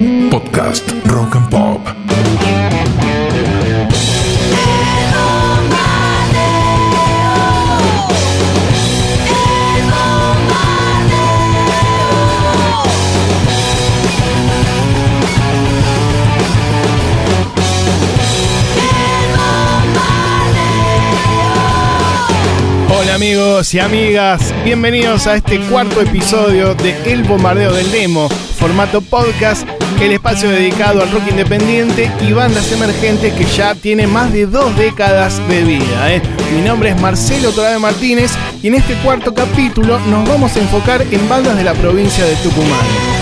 Podcast Rock and Pop. Hola amigos y amigas, bienvenidos a este cuarto episodio de El Bombardeo del Demo, formato podcast, el espacio dedicado al rock independiente y bandas emergentes que ya tiene más de dos décadas de vida. ¿eh? Mi nombre es Marcelo Torade Martínez y en este cuarto capítulo nos vamos a enfocar en bandas de la provincia de Tucumán.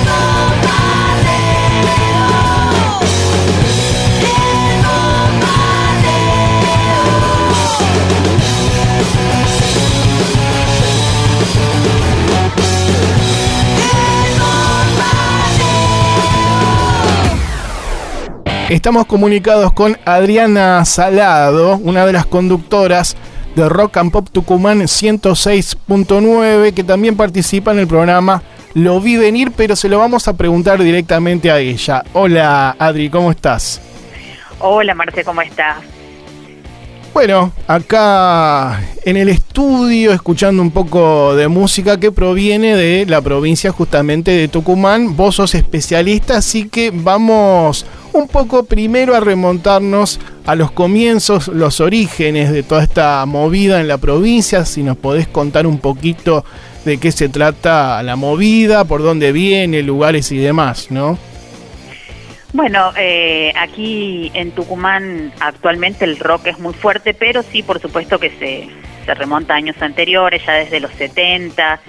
Estamos comunicados con Adriana Salado, una de las conductoras de Rock and Pop Tucumán 106.9, que también participa en el programa Lo vi venir, pero se lo vamos a preguntar directamente a ella. Hola Adri, ¿cómo estás? Hola Marce, ¿cómo estás? Bueno, acá en el estudio escuchando un poco de música que proviene de la provincia justamente de Tucumán. Vos sos especialista, así que vamos un poco primero a remontarnos a los comienzos, los orígenes de toda esta movida en la provincia. Si nos podés contar un poquito de qué se trata la movida, por dónde viene, lugares y demás, ¿no? Bueno, eh, aquí en Tucumán actualmente el rock es muy fuerte, pero sí, por supuesto que se, se remonta a años anteriores, ya desde los 70,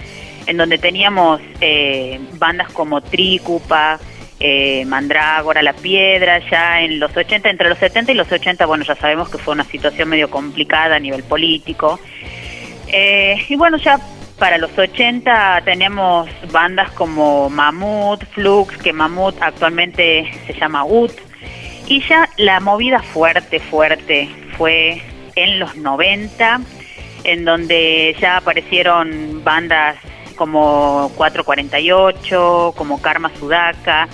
en donde teníamos eh, bandas como Trícupa, eh, Mandrágora, La Piedra, ya en los 80, entre los 70 y los 80, bueno, ya sabemos que fue una situación medio complicada a nivel político. Eh, y bueno, ya para los 80 tenemos bandas como Mamut, Flux, que Mamut actualmente se llama UT. Y ya la movida fuerte, fuerte fue en los 90, en donde ya aparecieron bandas como 448, como Karma Sudaka,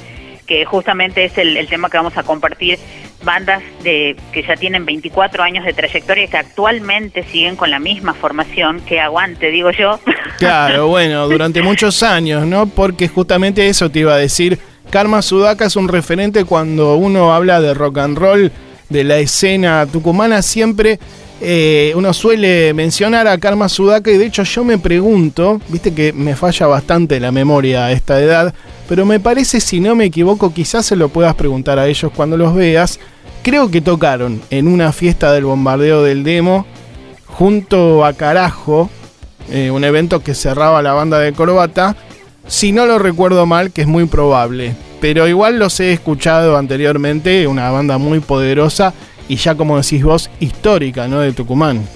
que justamente es el, tema que vamos a compartir, bandas de que ya tienen 24 años de trayectoria y que actualmente siguen con la misma formación, que aguante, digo yo. Claro, bueno, durante muchos años, ¿no? Porque justamente eso te iba a decir, Karma Sudaka es un referente cuando uno habla de rock and roll, de la escena tucumana, siempre eh, uno suele mencionar a Karma Sudaka y de hecho yo me pregunto, viste que me falla bastante la memoria a esta edad, pero me parece, si no me equivoco, quizás se lo puedas preguntar a ellos cuando los veas. Creo que tocaron en una fiesta del bombardeo del demo junto a Carajo, eh, un evento que cerraba la banda de Corbata. Si no lo recuerdo mal, que es muy probable. Pero igual los he escuchado anteriormente, una banda muy poderosa y ya como decís vos, histórica, ¿no? De Tucumán.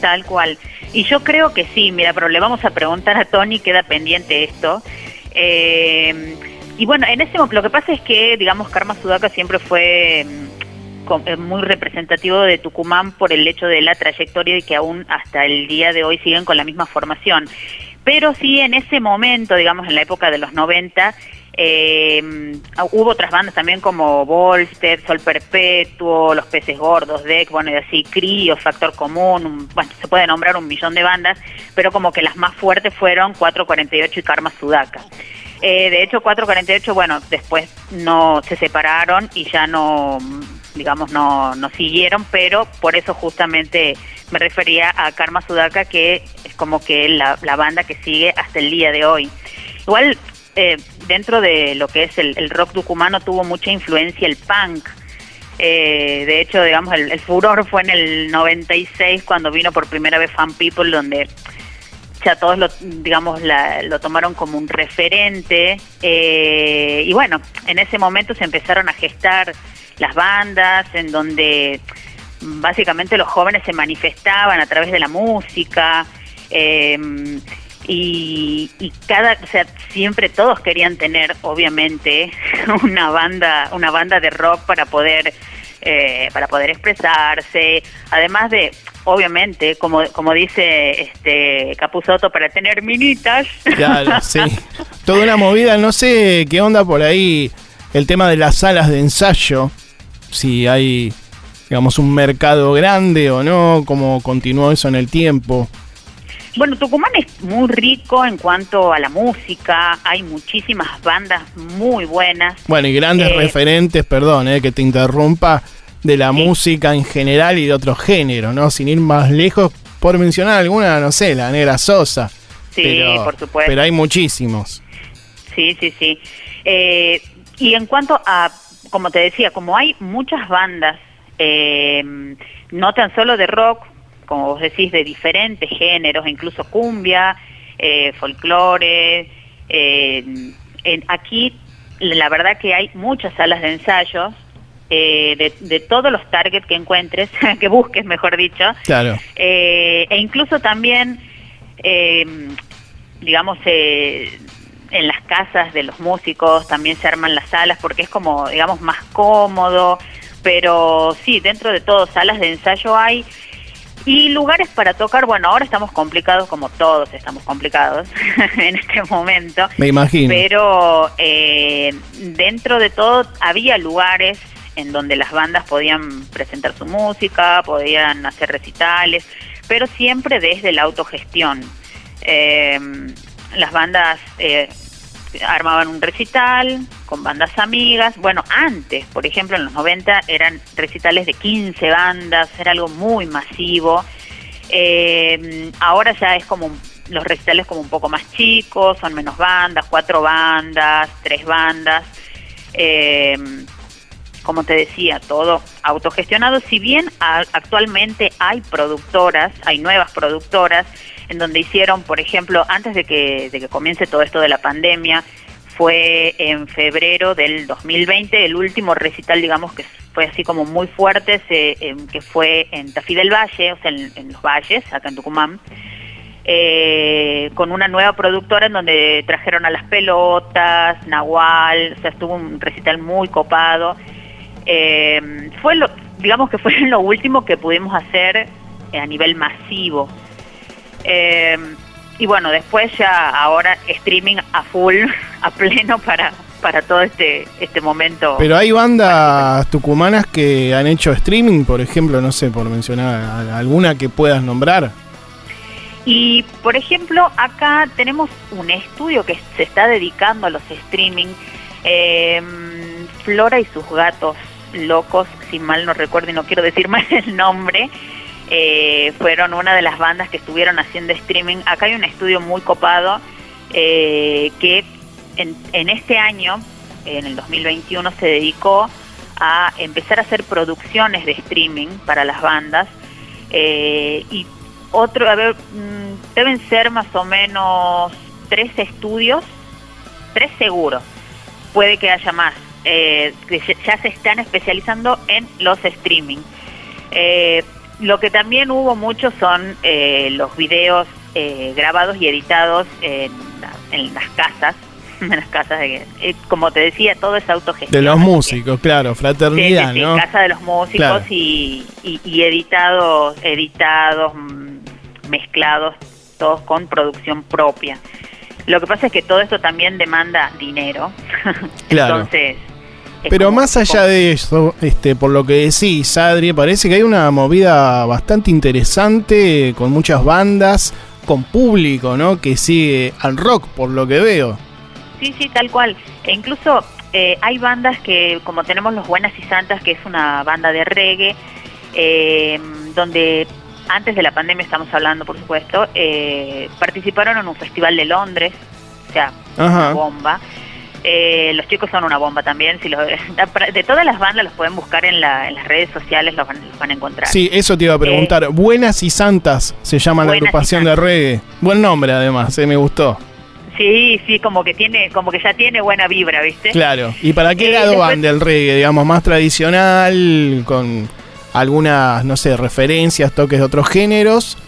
Tal cual. Y yo creo que sí, mira, pero le vamos a preguntar a Tony, queda pendiente esto. Eh, y bueno, en ese lo que pasa es que, digamos, Karma Sudaka siempre fue muy representativo de Tucumán por el hecho de la trayectoria y que aún hasta el día de hoy siguen con la misma formación. Pero sí, en ese momento, digamos, en la época de los 90, eh, hubo otras bandas también como Bolster, Sol Perpetuo, Los Peces Gordos, Deck, bueno, y así, Crío, Factor Común, un, bueno, se puede nombrar un millón de bandas, pero como que las más fuertes fueron 448 y Karma Sudaka. Eh, de hecho, 448, bueno, después no se separaron y ya no, digamos, no, no siguieron, pero por eso justamente me refería a Karma Sudaka, que es como que la, la banda que sigue hasta el día de hoy. Igual eh, dentro de lo que es el, rock tucumano tuvo mucha influencia el punk. Eh, de hecho, digamos, el, el, furor fue en el 96 cuando vino por primera vez Fan People, donde ya todos lo, digamos, la, lo tomaron como un referente. Eh, y bueno, en ese momento se empezaron a gestar las bandas, en donde básicamente los jóvenes se manifestaban a través de la música. Eh, y, y, cada o sea siempre todos querían tener obviamente una banda una banda de rock para poder eh, para poder expresarse. Además de obviamente como como dice este Capuzoto para tener minitas. Claro sí. Toda una movida. No sé qué onda por ahí el tema de las salas de ensayo, si hay, digamos, un mercado grande o no, cómo continuó eso en el tiempo. Bueno, Tucumán es muy rico en cuanto a la música, hay muchísimas bandas muy buenas. Bueno, y grandes Eh, referentes, perdón, eh, que te interrumpa, de la música en general y de otros géneros, ¿no? Sin ir más lejos, por mencionar alguna, no sé, la Negra Sosa. Sí, pero, por supuesto. Pero hay muchísimos. Sí, sí, sí. Eh, y en cuanto a, como te decía, como hay muchas bandas, eh, no tan solo de rock, como vos decís, de diferentes géneros, incluso cumbia, eh, folclore, eh, en- aquí la verdad que hay muchas salas de ensayos eh, de, de todos los targets que encuentres, que busques, mejor dicho, Claro. eh, e incluso también, eh, digamos, eh, en las casas de los músicos también se arman las salas porque es como, digamos, más cómodo, pero sí, dentro de todo, salas de ensayo hay. Y lugares para tocar, bueno, ahora estamos complicados como todos estamos complicados en este momento. Me imagino. Pero eh, dentro de todo había lugares en donde las bandas podían presentar su música, podían hacer recitales, pero siempre desde la autogestión. Eh, las bandas eh, armaban un recital con bandas amigas. Bueno, antes, por ejemplo, en los 90 eran recitales de 15 bandas, era algo muy masivo. Eh, ahora ya es como los recitales como un poco más chicos, son menos bandas, cuatro bandas, tres bandas. Eh, como te decía, todo autogestionado. Si bien actualmente hay productoras, hay nuevas productoras, en donde hicieron, por ejemplo, antes de que, de que comience todo esto de la pandemia, fue en febrero del 2020, el último recital, digamos, que fue así como muy fuerte, que fue en Tafí del Valle, o sea, en, los valles, acá en Tucumán, eh, con una nueva productora en donde trajeron a las pelotas, Nahual, o sea, estuvo un recital muy copado. Eh, fue lo, digamos que fue lo último que pudimos hacer a nivel masivo. Eh, y bueno, después ya ahora streaming a full, a pleno para, para todo este, este momento. Pero hay bandas tucumanas que han hecho streaming, por ejemplo, no sé, por mencionar alguna que puedas nombrar. Y, por ejemplo, acá tenemos un estudio que se está dedicando a los streaming. eh, Flora y sus gatos locos, si mal no recuerdo y no quiero decir mal el nombre, eh, fueron una de las bandas que estuvieron haciendo streaming. Acá hay un estudio muy copado eh, que en, este año, en el 2021, se dedicó a empezar a hacer producciones de streaming para las bandas. Eh, y otro, a ver, mm, deben ser más o menos tres estudios, tres seguros, puede que haya más, que ya- se están especializando en los streaming. Lo que también hubo mucho son eh, los videos eh, grabados y editados en, en las casas, en las casas de, eh, como te decía, todo es autogestión. De los músicos, claro, Sí, sí, fraternidad, sí, ¿no? Casa de los Músicos Claro. y, y, y editados, editados, mm, mezclados, todos con producción propia. Lo que pasa es que todo esto también demanda dinero. Claro. Entonces. Pero como- más allá de eso, este, por lo que decís, Adri, parece que hay una movida bastante interesante con muchas bandas, con público, ¿no? Que sigue al rock, por lo que veo. Sí, sí, tal cual. E incluso eh, hay bandas que, como tenemos Los Buenas y Santas, que es una banda de reggae, eh, donde antes de la pandemia estamos hablando, por supuesto, eh, participaron en un festival de Londres, o sea, Ajá. una bomba. Eh, los chicos son una bomba también. Si los, de todas las bandas los pueden buscar en, la- en las redes sociales, los van, los van a encontrar. Sí, eso te iba a preguntar. Buenas y Santas se llama la Eh, agrupación de reggae. Buen nombre, además, eh, me gustó. sí, sí, como que tiene, como que ya tiene buena vibra, ¿viste? Claro. ¿Y para qué Eh, lado después- van del reggae? Digamos, más tradicional, con algunas, no sé, referencias, toques de otros géneros.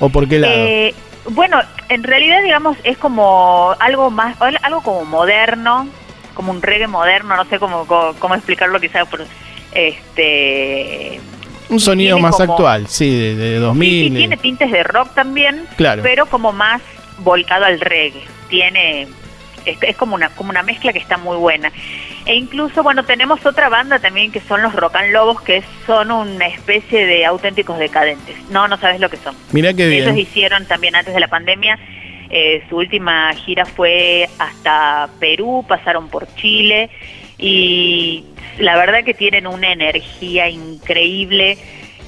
¿O por qué lado? Eh, bueno, en realidad, digamos, es como algo más, algo como moderno, como un reggae moderno, no sé cómo, cómo, cómo explicarlo quizás por este Un sonido más como- actual, sí, de, de sí, 2000. sí, tiene tintes de rock también, Claro. pero como más volcado al reggae. Tiene es, es como una como una mezcla que está muy buena. E incluso, bueno, tenemos otra banda también que son los Rock and Lobos, que son una especie de auténticos decadentes. No, no sabes lo que son. Mira qué bien. Ellos hicieron también antes de la pandemia, eh, su última gira fue hasta Perú, pasaron por Chile y la verdad que tienen una energía increíble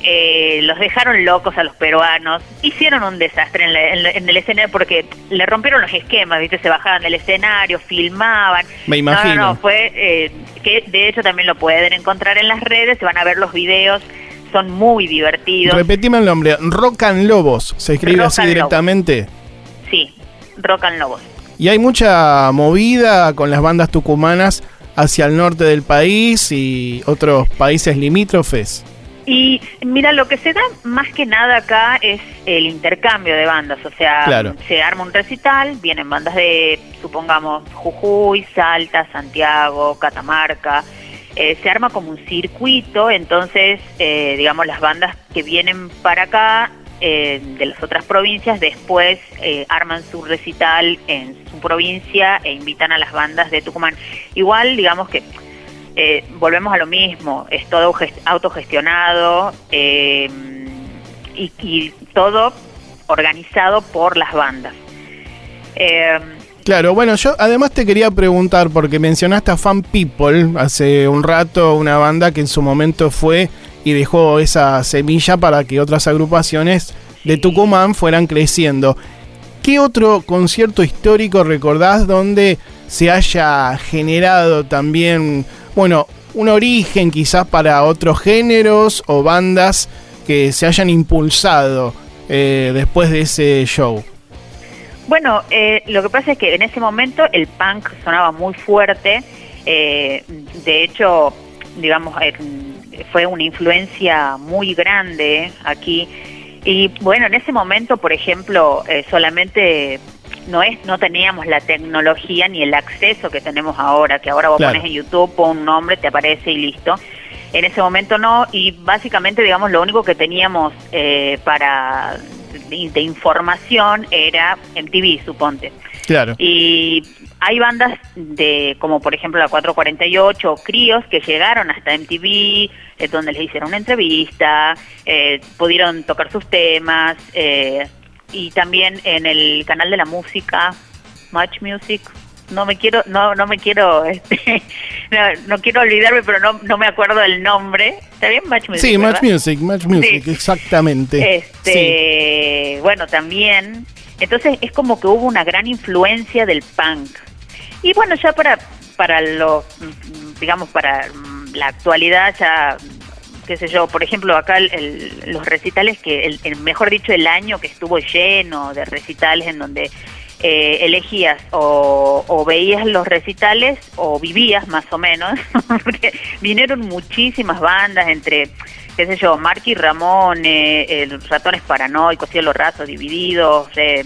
eh, los dejaron locos a los peruanos, hicieron un desastre en, el escenario porque le rompieron los esquemas, ¿viste? Se bajaban del escenario, filmaban. Me imagino. No, no, fue eh, que de hecho también lo pueden encontrar en las redes, se van a ver los videos, son muy divertidos. Repetime el nombre, Rock and Lobos, se escribe así directamente. Sí, Rock and Lobos. Y hay mucha movida con las bandas tucumanas hacia el norte del país y otros países limítrofes. Y mira, lo que se da más que nada acá es el intercambio de bandas, o sea, se arma un recital, vienen bandas de, supongamos, Jujuy, Salta, Santiago, Catamarca, eh, se arma como un circuito, entonces, eh, digamos, las bandas que vienen para acá eh, de las otras provincias después arman su recital en su provincia e invitan a las bandas de Tucumán. Igual, digamos que eh, volvemos a lo mismo, es todo autogestionado eh, y, todo organizado por las bandas. Eh, claro, bueno, yo además te quería preguntar, porque mencionaste a Fan People hace un rato, una banda que en su momento fue y dejó esa semilla para que otras agrupaciones de Tucumán fueran creciendo. ¿Qué otro concierto histórico recordás donde se haya generado también bueno, un origen quizás para otros géneros o bandas que se hayan impulsado eh, después de ese show? Bueno, eh, lo que pasa es que en ese momento el punk sonaba muy fuerte, eh, de hecho, digamos, fue una influencia muy grande aquí. Y bueno, en ese momento, por ejemplo, solamente no es no teníamos la tecnología ni el acceso que tenemos ahora, que ahora vos pones en YouTube, pon un nombre, te aparece y listo. En ese momento no, y básicamente, digamos, lo único que teníamos eh, para de, información era MTV, suponte. Claro. Y hay bandas de, como por ejemplo la 448 Críos, que llegaron hasta MTV, eh, donde les hicieron una entrevista, eh, pudieron tocar sus temas, eh, y también en el canal de la música, Match Music. No me quiero, no, no me quiero, este, no, quiero olvidarme, pero no, no me acuerdo el nombre. ¿Está bien Match Music? Sí, Match Music, Match Music, exactamente. Este, bueno, también. Entonces es como que hubo una gran influencia del punk. Y bueno, ya para, para lo, digamos, para la actualidad ya qué sé yo, por ejemplo, acá los recitales que, el, mejor dicho, el año que estuvo lleno de recitales en donde eh, elegías o, veías los recitales o vivías más o menos, porque vinieron muchísimas bandas entre, qué sé yo, Marky Ramón, eh, Ratones Paranoicos, Cielo Raso, Divididos, eh,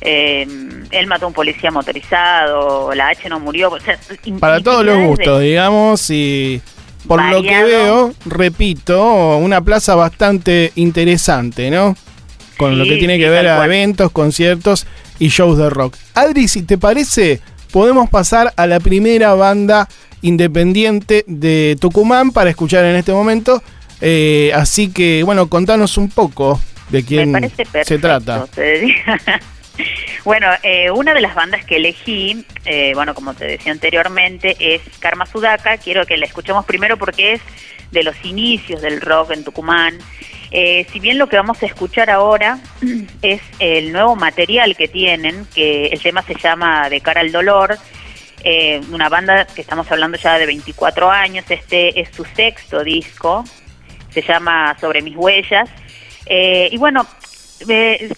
eh, él mató a un policía motorizado, la H no murió. Para todos los gustos, digamos, y por lo que veo, repito, una plaza bastante interesante, ¿no? Con lo que tiene que ver a eventos, conciertos y shows de rock. Adri, si te parece, podemos pasar a la primera banda independiente de Tucumán para escuchar en este momento. Eh, así que, bueno, contanos un poco de quién se trata. Bueno, eh, una de las bandas que elegí, eh, bueno, como te decía anteriormente, es Karma Sudaka. Quiero que la escuchemos primero porque es de los inicios del rock en Tucumán. Eh, si bien lo que vamos a escuchar ahora es el nuevo material que tienen, que el tema se llama De cara al dolor, una banda que estamos hablando ya de 24 años, este es su sexto disco, se llama Sobre mis huellas. y bueno,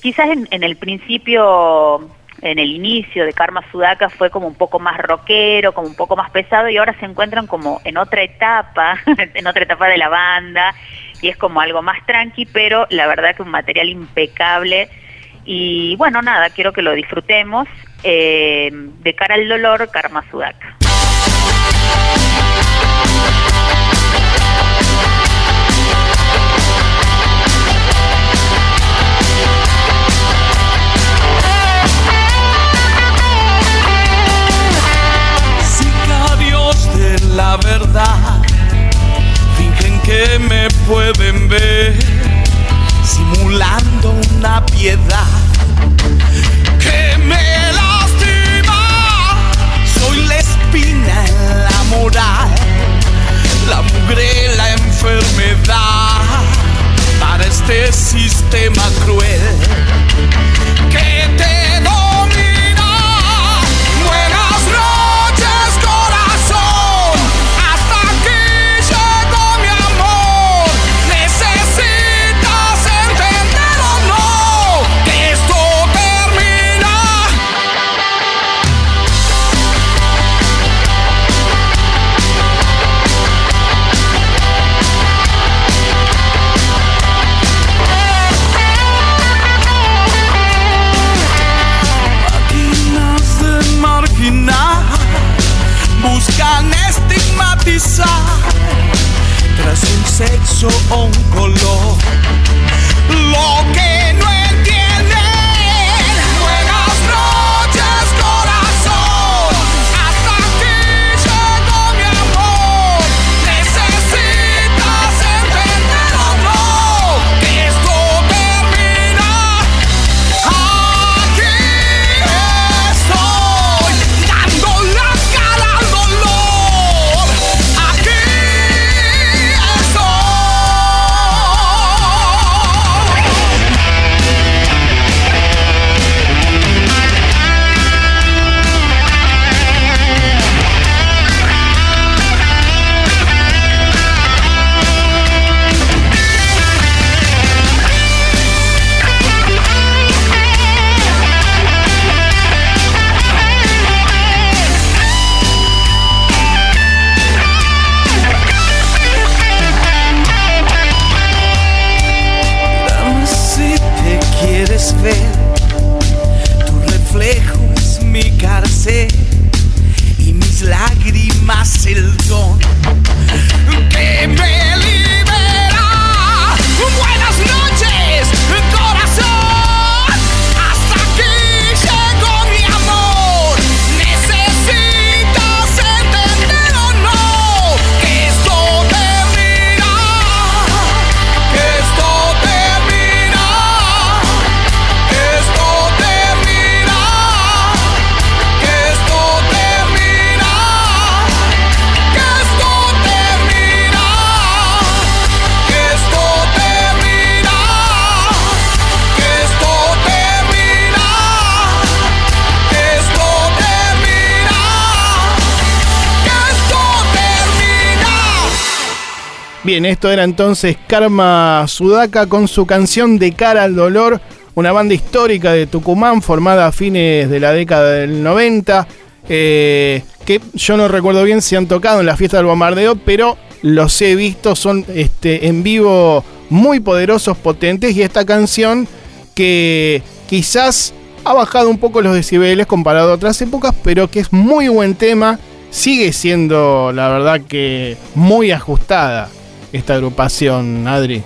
quizás en, el principio, en el inicio de Karma Sudaka fue como un poco más rockero, como un poco más pesado y ahora se encuentran como en otra etapa, en otra etapa de la banda y es como algo más tranqui, pero la verdad que un material impecable y bueno, nada, quiero que lo disfrutemos. Eh, de cara al dolor, Karma Sudaka. la verdad. Fingen que me pueden ver, simulando una piedad que me lastima. Soy la espina en la moral, la mugre, la enfermedad para este sistema cruel. Bien, esto era entonces Karma Sudaka con su canción De cara al dolor, una banda histórica de Tucumán formada a fines de la década del 90, eh, que yo no recuerdo bien si han tocado en la fiesta del bombardeo, pero los he visto, son este, en vivo muy poderosos, potentes, y esta canción que quizás ha bajado un poco los decibeles comparado a otras épocas, pero que es muy buen tema, sigue siendo la verdad que muy ajustada esta agrupación, Adri.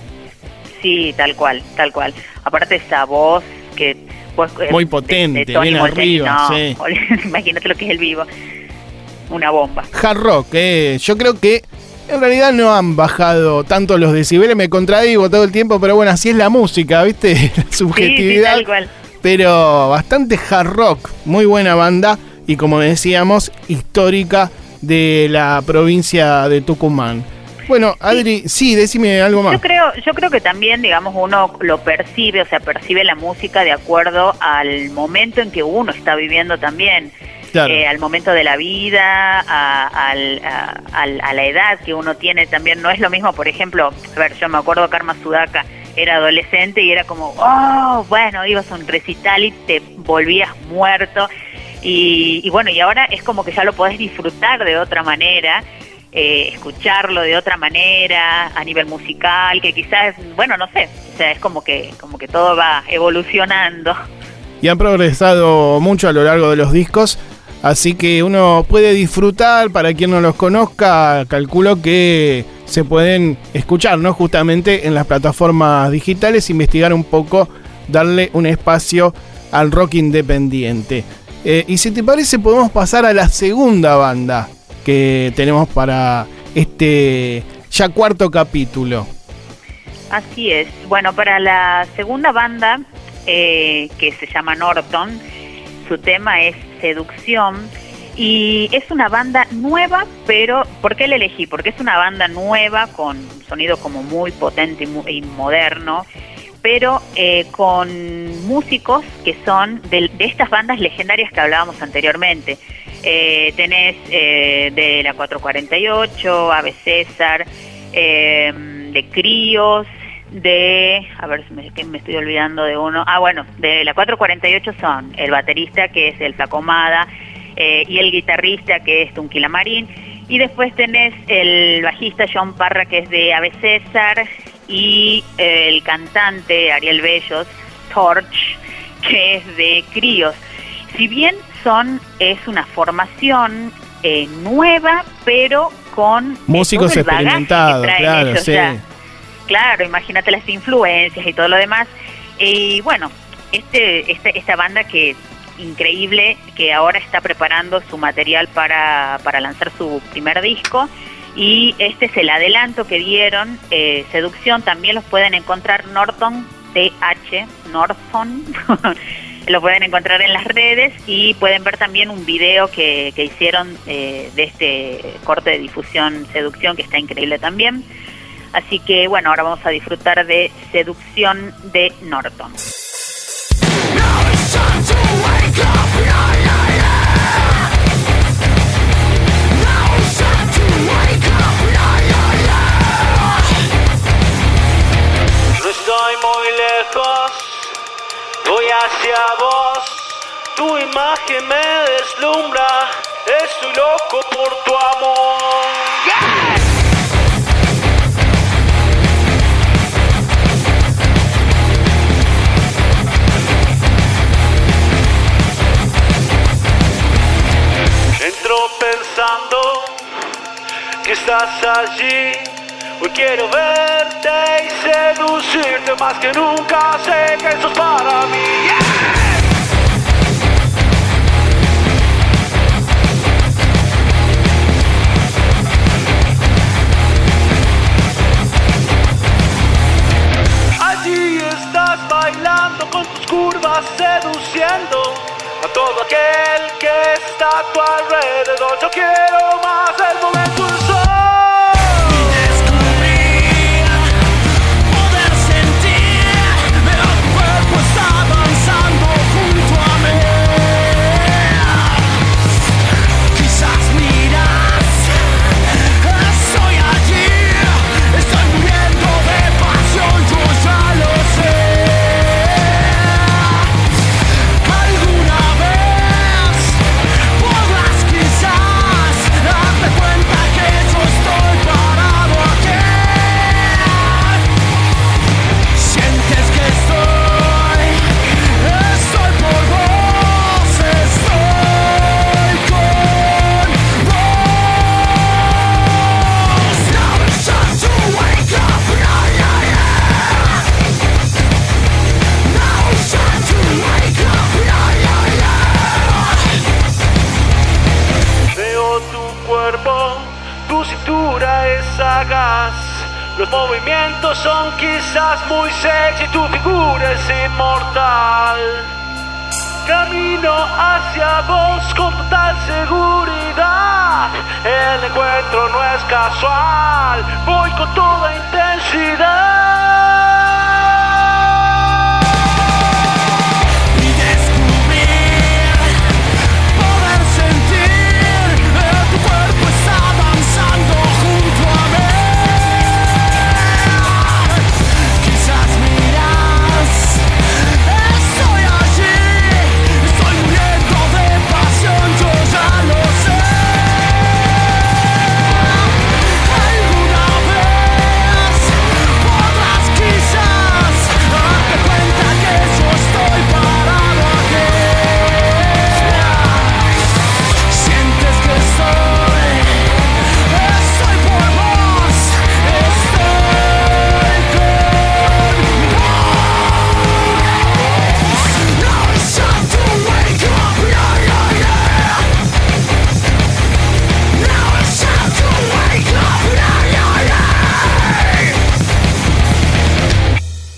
Sí, tal cual, tal cual. Aparte esa voz que... pues, Muy de- potente, de Tony bien arriba, no, sí. Imagínate lo que es el vivo. Una bomba. Hard rock, eh. yo creo que en realidad no han bajado tanto los decibeles, me contradigo todo el tiempo, pero bueno, así es la música, ¿viste? La Sí, sí, subjetividad. tal cual. pero bastante hard rock, muy buena banda y como decíamos, histórica de la provincia de Tucumán. Bueno, Adri, sí, decime algo más. Yo creo, yo creo que también, digamos, uno lo percibe, o sea, percibe la música de acuerdo al momento en que uno está viviendo también. Claro. Eh, al momento de la vida, a, al- a- la edad que uno tiene también. No es lo mismo, por ejemplo, a ver, yo me acuerdo Karma Sudaka era adolescente y era como, oh, bueno, ibas a un recital y te volvías muerto. Y, y bueno, y ahora es como que ya lo podés disfrutar de otra manera, eh, escucharlo de otra manera, a nivel musical, que quizás, bueno, no sé, o sea, es como que, como que todo va evolucionando. y han progresado mucho a lo largo de los discos. Así que uno puede disfrutar, para quien no los conozca, calculo que se pueden escuchar, ¿no? Justamente en las plataformas digitales, investigar un poco, darle un espacio al rock independiente. Eh, y si te parece, podemos pasar a la segunda banda que tenemos para este ya cuarto capítulo. Así es. Bueno, para la segunda banda eh, que se llama Norton. Su tema es Seducción. Y es una banda nueva, pero ¿por qué la elegí? Porque es una banda nueva con sonido como muy potente y, muy, y moderno, pero eh, con músicos que son de, de, estas bandas legendarias que hablábamos anteriormente. Eh, tenés eh, de la 448, Ave César, eh, de Críos, de, a ver si me, estoy olvidando de uno, ah bueno, de la 448 son el baterista que es el Flacomada eh, y el guitarrista que es Tunquila Marín, y después tenés el bajista John Parra que es de Ave César y el cantante Ariel Bellos, Torch, que es de Críos. Si bien son, es una formación eh, nueva, pero con músicos experimentados, claro, ellos, sí. ya. Claro, imagínate las influencias y todo lo demás. Y bueno, este, este, esta banda que increíble, que ahora está preparando su material para, para lanzar su primer disco. Y este es el adelanto que dieron, eh, Seducción, también los pueden encontrar Norton, TH, Norton, lo pueden encontrar en las redes y pueden ver también un video que, que hicieron eh, de este corte de difusión Seducción, que está increíble también. Así que bueno, ahora vamos a disfrutar de Seducción de Norton. Hacia vos. Tu imagen me deslumbra, estoy loco por tu amor. Entro pensando que estás allí. Hoy quiero verte y seducirte más que nunca. Sé que eso es para mí. Yeah! Curvas, seduciendo a todo aquel que está a tu alrededor. Yo quiero más el momento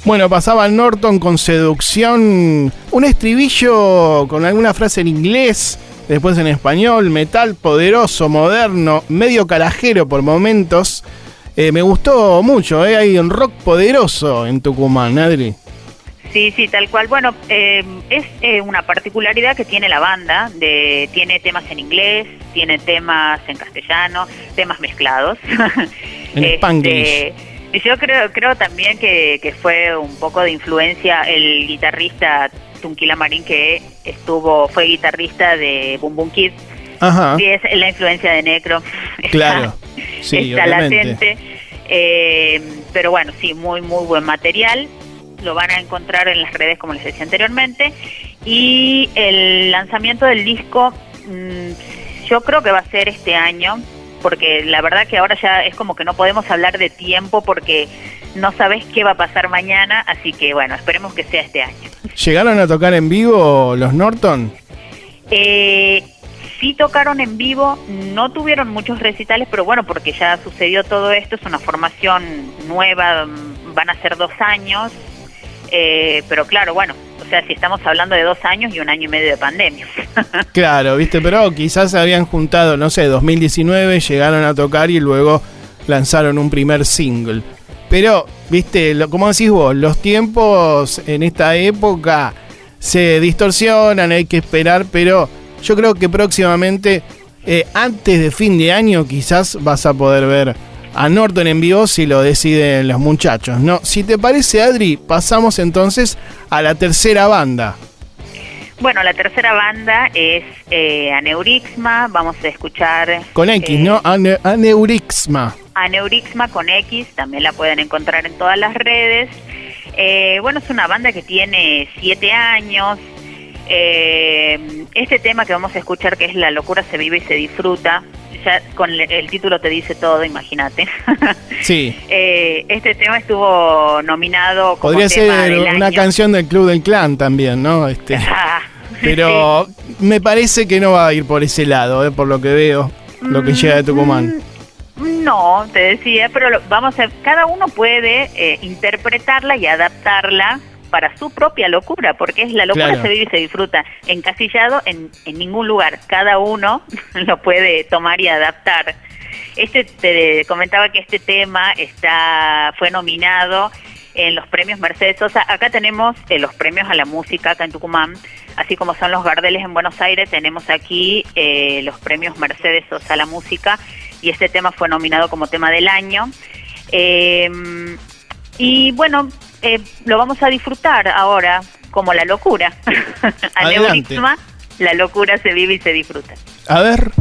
Bueno, pasaba Norton con seducción, un estribillo con alguna frase en inglés, después en español, metal poderoso, moderno, medio carajero por momentos. Eh, me gustó mucho, ¿eh? hay un rock poderoso en Tucumán, Adri. Sí, sí, tal cual. Bueno, eh, es eh, una particularidad que tiene la banda, de, tiene temas en inglés, tiene temas en castellano, temas mezclados. En Este, yo creo, creo también que, que fue un poco de influencia el guitarrista Tunquila Marín, que estuvo, fue guitarrista de Boom Boom Kid. Ajá. Sí, es la influencia de Necro. Está- Claro. Sí, está latente. Eh, pero bueno, sí, muy, muy buen material. Lo van a encontrar en las redes, como les decía anteriormente. Y el lanzamiento del disco, mm, yo creo que va a ser este año, porque la verdad que ahora ya es como que no podemos hablar de tiempo porque no sabes qué va a pasar mañana, así que bueno, esperemos que sea este año. ¿Llegaron a tocar en vivo los Norton? Eh, sí tocaron en vivo, no tuvieron muchos recitales, pero bueno, porque ya sucedió todo esto, es una formación nueva, van a ser dos años, eh, pero claro, bueno, sea, si estamos hablando de dos años y un año y medio de pandemia. Claro, viste, pero quizás se habían juntado, no sé, 2019, llegaron a tocar y luego lanzaron un primer single. Pero, viste, lo, como decís vos, los tiempos en esta época se distorsionan, hay que esperar, pero yo creo que próximamente, eh, antes de fin de año, quizás vas a poder ver a Norton en vivo si lo deciden los muchachos, ¿no? Si te parece, Adri, pasamos entonces a la tercera banda. bueno, la tercera banda es eh, Aneurixma, vamos a escuchar... Con X, eh, ¿no? Ane- Aneurixma. Aneurixma con X, también la pueden encontrar en todas las redes. Eh, bueno, es una banda que tiene siete años. Eh, este tema que vamos a escuchar, que es La locura se vive y se disfruta, ya con el, título te dice todo, imagínate. Sí. Eh, este tema estuvo nominado como Podría tema ser del una año. canción del Club del Clan también, ¿no? Este, Ah, pero me parece que no va a ir por ese lado, eh, por lo que veo, lo que llega de Tucumán. Mm, No, te decía, pero lo- vamos a, cada uno puede eh, interpretarla y adaptarla para su propia locura, porque es la locura Claro. se vive y se disfruta encasillado en, en ningún lugar. Cada uno lo puede tomar y adaptar. Este te comentaba que este tema está fue nominado en los premios Mercedes Sosa. Acá tenemos eh, los premios a la música acá en Tucumán, así como son los Gardeles en Buenos Aires, tenemos aquí eh, los premios Mercedes Sosa a la música y este tema fue nominado como tema del año. Eh, y bueno, eh, lo vamos a disfrutar ahora como la locura. Adelante. Aneurisma, la locura se vive y se disfruta. A ver.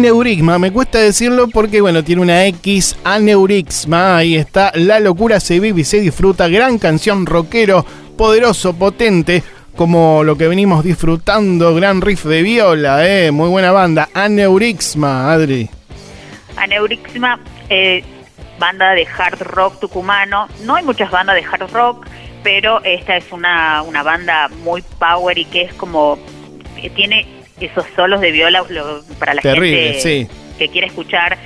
Aneurisma. Me cuesta decirlo porque, bueno, tiene una X, Aneurisma. Ahí está. La locura se vive y se disfruta. Gran canción rockero, poderoso, potente. Como lo que venimos disfrutando. Gran riff de viola, eh. Muy buena banda. Aneurisma, Adri. Aneurisma, eh, banda de hard rock tucumano. No hay muchas bandas de hard rock, pero esta es una, una banda muy power y que es como. que tiene esos solos de viola lo- para la Terrible, gente sí. que quiere escuchar.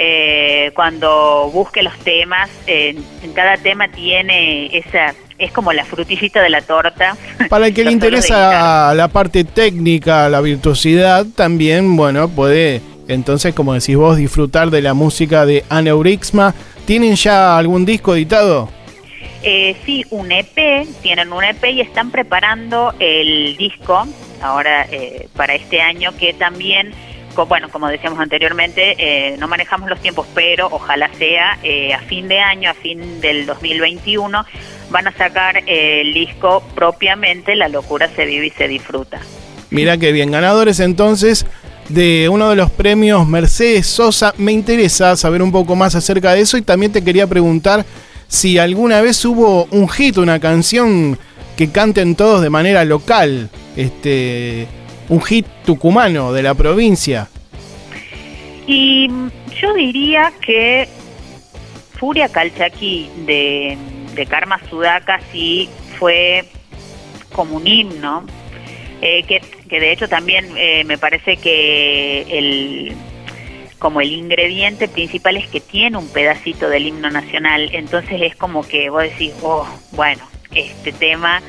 eh, cuando busque los temas, eh, en cada tema tiene esa. Es como la frutillita de la torta. Para el que le interesa la parte técnica, la virtuosidad, también, bueno, puede entonces, como decís vos, disfrutar de la música de Aneurisma. ¿Tienen ya algún disco editado? Eh, sí, un EP, tienen un EP y están preparando el disco ahora eh, para este año que también, bueno, como decíamos anteriormente, eh, no manejamos los tiempos, pero ojalá sea eh, a fin de año, a fin del 2021, van a sacar eh, el disco propiamente La locura se vive y se disfruta. Mirá qué bien, ganadores entonces de uno de los premios Mercedes Sosa. Me interesa saber un poco más acerca de eso y también te quería preguntar si alguna vez hubo un hit, una canción que canten todos de manera local, este, un hit tucumano de la provincia. Y yo diría que Furia Calchaquí de, de Karma Sudaka sí fue como un himno, eh, que, que de hecho también eh, me parece que el como el ingrediente principal es que tiene un pedacito del himno nacional, entonces es como que vos decís, oh, bueno, este tema,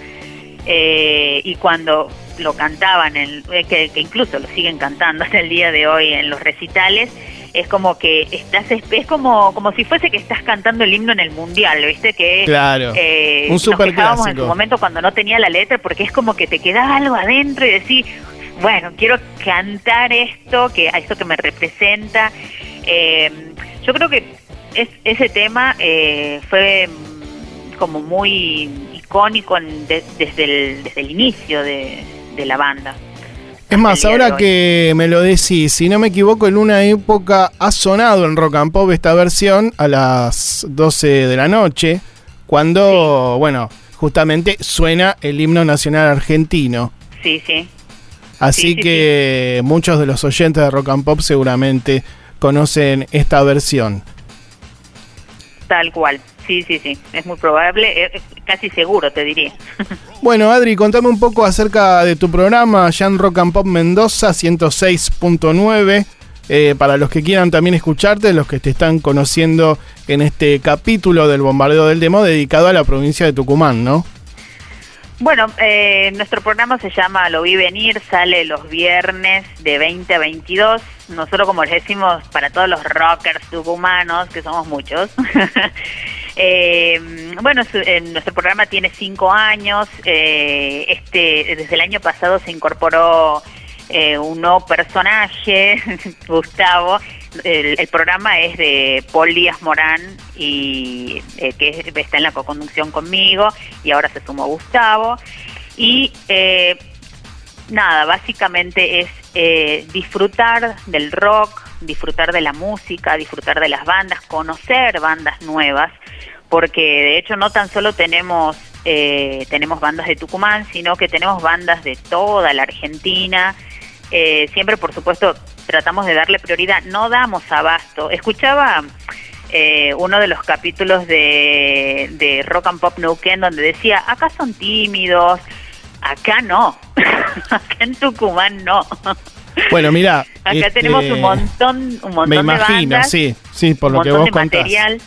eh, y cuando lo cantaban, en, que, que incluso lo siguen cantando hasta el día de hoy en los recitales, es como que estás, es como, como si fuese que estás cantando el himno en el mundial, ¿viste? Que Claro, eh, un nos quejábamos en su momento cuando no tenía la letra, porque es como que te queda algo adentro y decís, bueno, quiero cantar esto, que a esto que me representa. Eh, yo creo que es, ese tema eh, fue como muy icónico en- de- desde, el, desde el inicio de, de la banda. Es más, ahora que me lo decís, si no me equivoco, en una época ha sonado en Rock and Pop esta versión a las 12 de la noche, cuando, bueno, justamente suena el himno nacional argentino. Sí, sí. Así Sí, sí, que muchos de los oyentes de Rock and Pop seguramente conocen esta versión. Tal cual. Sí, sí, sí. Es muy probable, eh, casi seguro, te diría. Bueno, Adri, contame un poco acerca de tu programa, ya en Rock and Pop Mendoza 106.9. eh, para los que quieran también escucharte, los que te están conociendo en este capítulo del bombardeo del demo dedicado a la provincia de Tucumán, ¿no? Bueno, eh, nuestro programa se llama Lo vi venir, sale los viernes de 20 a 22. Nosotros, como les decimos, para todos los rockers tucumanos, que somos muchos. eh, bueno, eh, nuestro programa tiene cinco años. eh, este, desde el año pasado se incorporó un nuevo personaje, Gustavo. El, programa es de Paul Díaz Morán y que es- está en la co-conducción conmigo y ahora se sumó Gustavo. Y nada, básicamente es eh, disfrutar del rock, disfrutar de la música, disfrutar de las bandas, conocer bandas nuevas, porque de hecho no tan solo tenemos eh, tenemos bandas de Tucumán, sino que tenemos bandas de toda la Argentina. Eh, siempre, por supuesto, tratamos de darle prioridad, no damos abasto. Escuchaba eh, uno de los capítulos de, de Rock and Pop Neuquén donde decía, acá son tímidos, acá no, acá en Tucumán no. Bueno, mira. Acá este, tenemos un montón, un montón Me de imagino, bandas, sí, sí, por lo que vos de contás. material.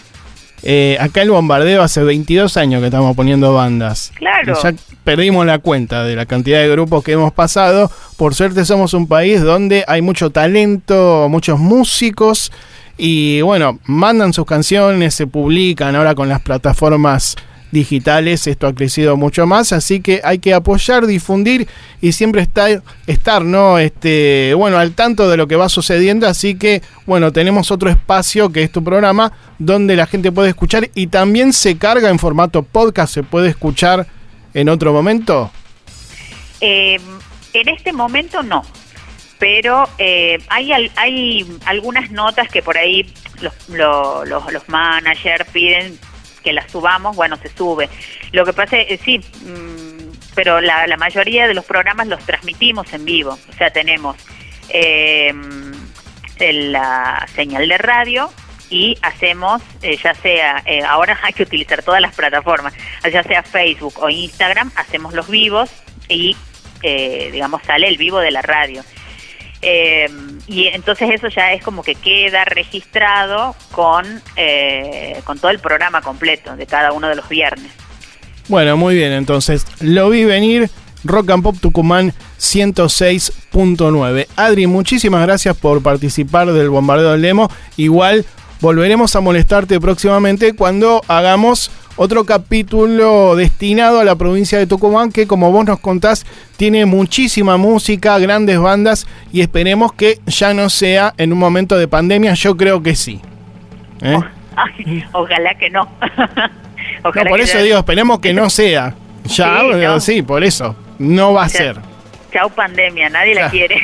Eh, acá el bombardeo hace 22 años que estamos poniendo bandas. Claro. Ya perdimos la cuenta de la cantidad de grupos que hemos pasado. Por suerte somos un país donde hay mucho talento, muchos músicos y bueno, mandan sus canciones, se publican ahora con las plataformas digitales, esto ha crecido mucho más, así que hay que apoyar, difundir y siempre estar, estar ¿no? Este, bueno, al tanto de lo que va sucediendo, así que bueno, tenemos otro espacio que es tu programa donde la gente puede escuchar y también se carga en formato podcast, se puede escuchar en otro momento. Eh, en este momento no, pero eh, hay, hay algunas notas que por ahí los, lo- los, los managers piden que las subamos, bueno, se sube. Lo que pasa es, sí, mm, pero la, la mayoría de los programas los transmitimos en vivo, o sea, tenemos eh, la señal de radio y hacemos, eh, ya sea, eh, ahora hay que utilizar todas las plataformas, ya sea Facebook o Instagram, hacemos los vivos y, eh, digamos, sale el vivo de la radio. Eh, y entonces eso ya es como que queda registrado con, eh, con todo el programa completo de cada uno de los viernes. Bueno, muy bien, entonces lo vi venir. Rock and Pop Tucumán 106.9. Adri, muchísimas gracias por participar del bombardeo del demo. Igual volveremos a molestarte próximamente cuando hagamos otro capítulo destinado a la provincia de Tucumán que como vos nos contás tiene muchísima música, grandes bandas y esperemos que ya no sea en un momento de pandemia, yo creo que sí. ¿Eh? Ay, ojalá que no. No, por que eso ya- digo, esperemos que no sea. Ya, Sí, no. sí, por eso. No va a ser. Chau pandemia, nadie la quiere.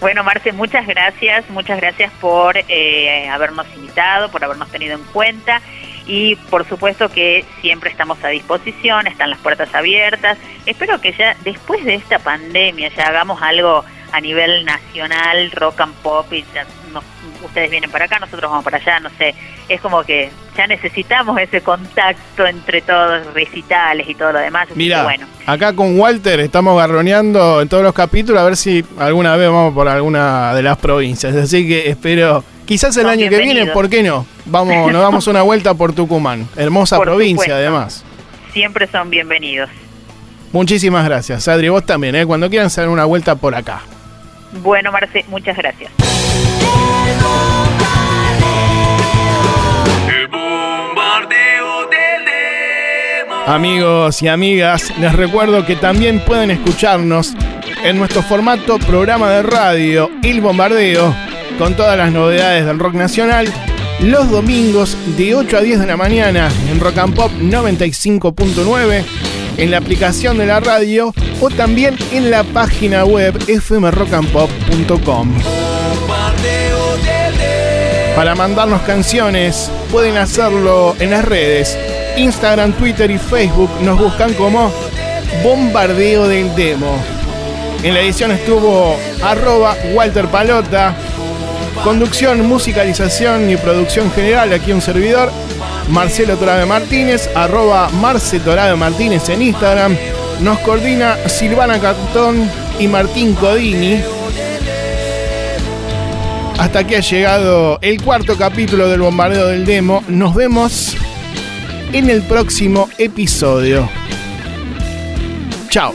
bueno, Marce, muchas gracias, muchas gracias por eh, habernos invitado, por habernos tenido en cuenta y por supuesto que siempre estamos a disposición, están las puertas abiertas. Espero que ya después de esta pandemia ya hagamos algo a nivel nacional, rock and pop y ya nos- ustedes vienen para acá, nosotros vamos para allá, no sé, es como que ya necesitamos ese contacto entre todos, recitales y todo lo demás, Mira, bueno. acá con Walter estamos garroneando en todos los capítulos a ver si alguna vez vamos por alguna de las provincias. Así que espero, quizás el año que viene. ¿por qué no? Vamos, nos damos una vuelta por Tucumán. Hermosa Por provincia, supuesto. además. siempre son bienvenidos. Muchísimas gracias, Adri. Vos también, ¿eh? cuando quieran hacer una vuelta por acá. Bueno, Marce, muchas gracias. Amigos y amigas, les recuerdo que también pueden escucharnos en nuestro formato programa de radio El Bombardeo, con todas las novedades del rock nacional, los domingos de 8 a 10 de la mañana en Rock and Pop 95.9, en la aplicación de la radio o también en la página web fmrockandpop.com. Para mandarnos canciones pueden hacerlo en las redes. Instagram, Twitter y Facebook nos buscan como Bombardeo del Demo. En la edición estuvo arroba Walter Palota. Conducción, musicalización y producción general, aquí un servidor. Marcelo Torabe Martínez, arroba Marce Martínez en Instagram. Nos coordina Silvana Cantón y Martín Codini. Hasta aquí ha llegado el cuarto capítulo del bombardeo del demo. Nos vemos en el próximo episodio. Chao.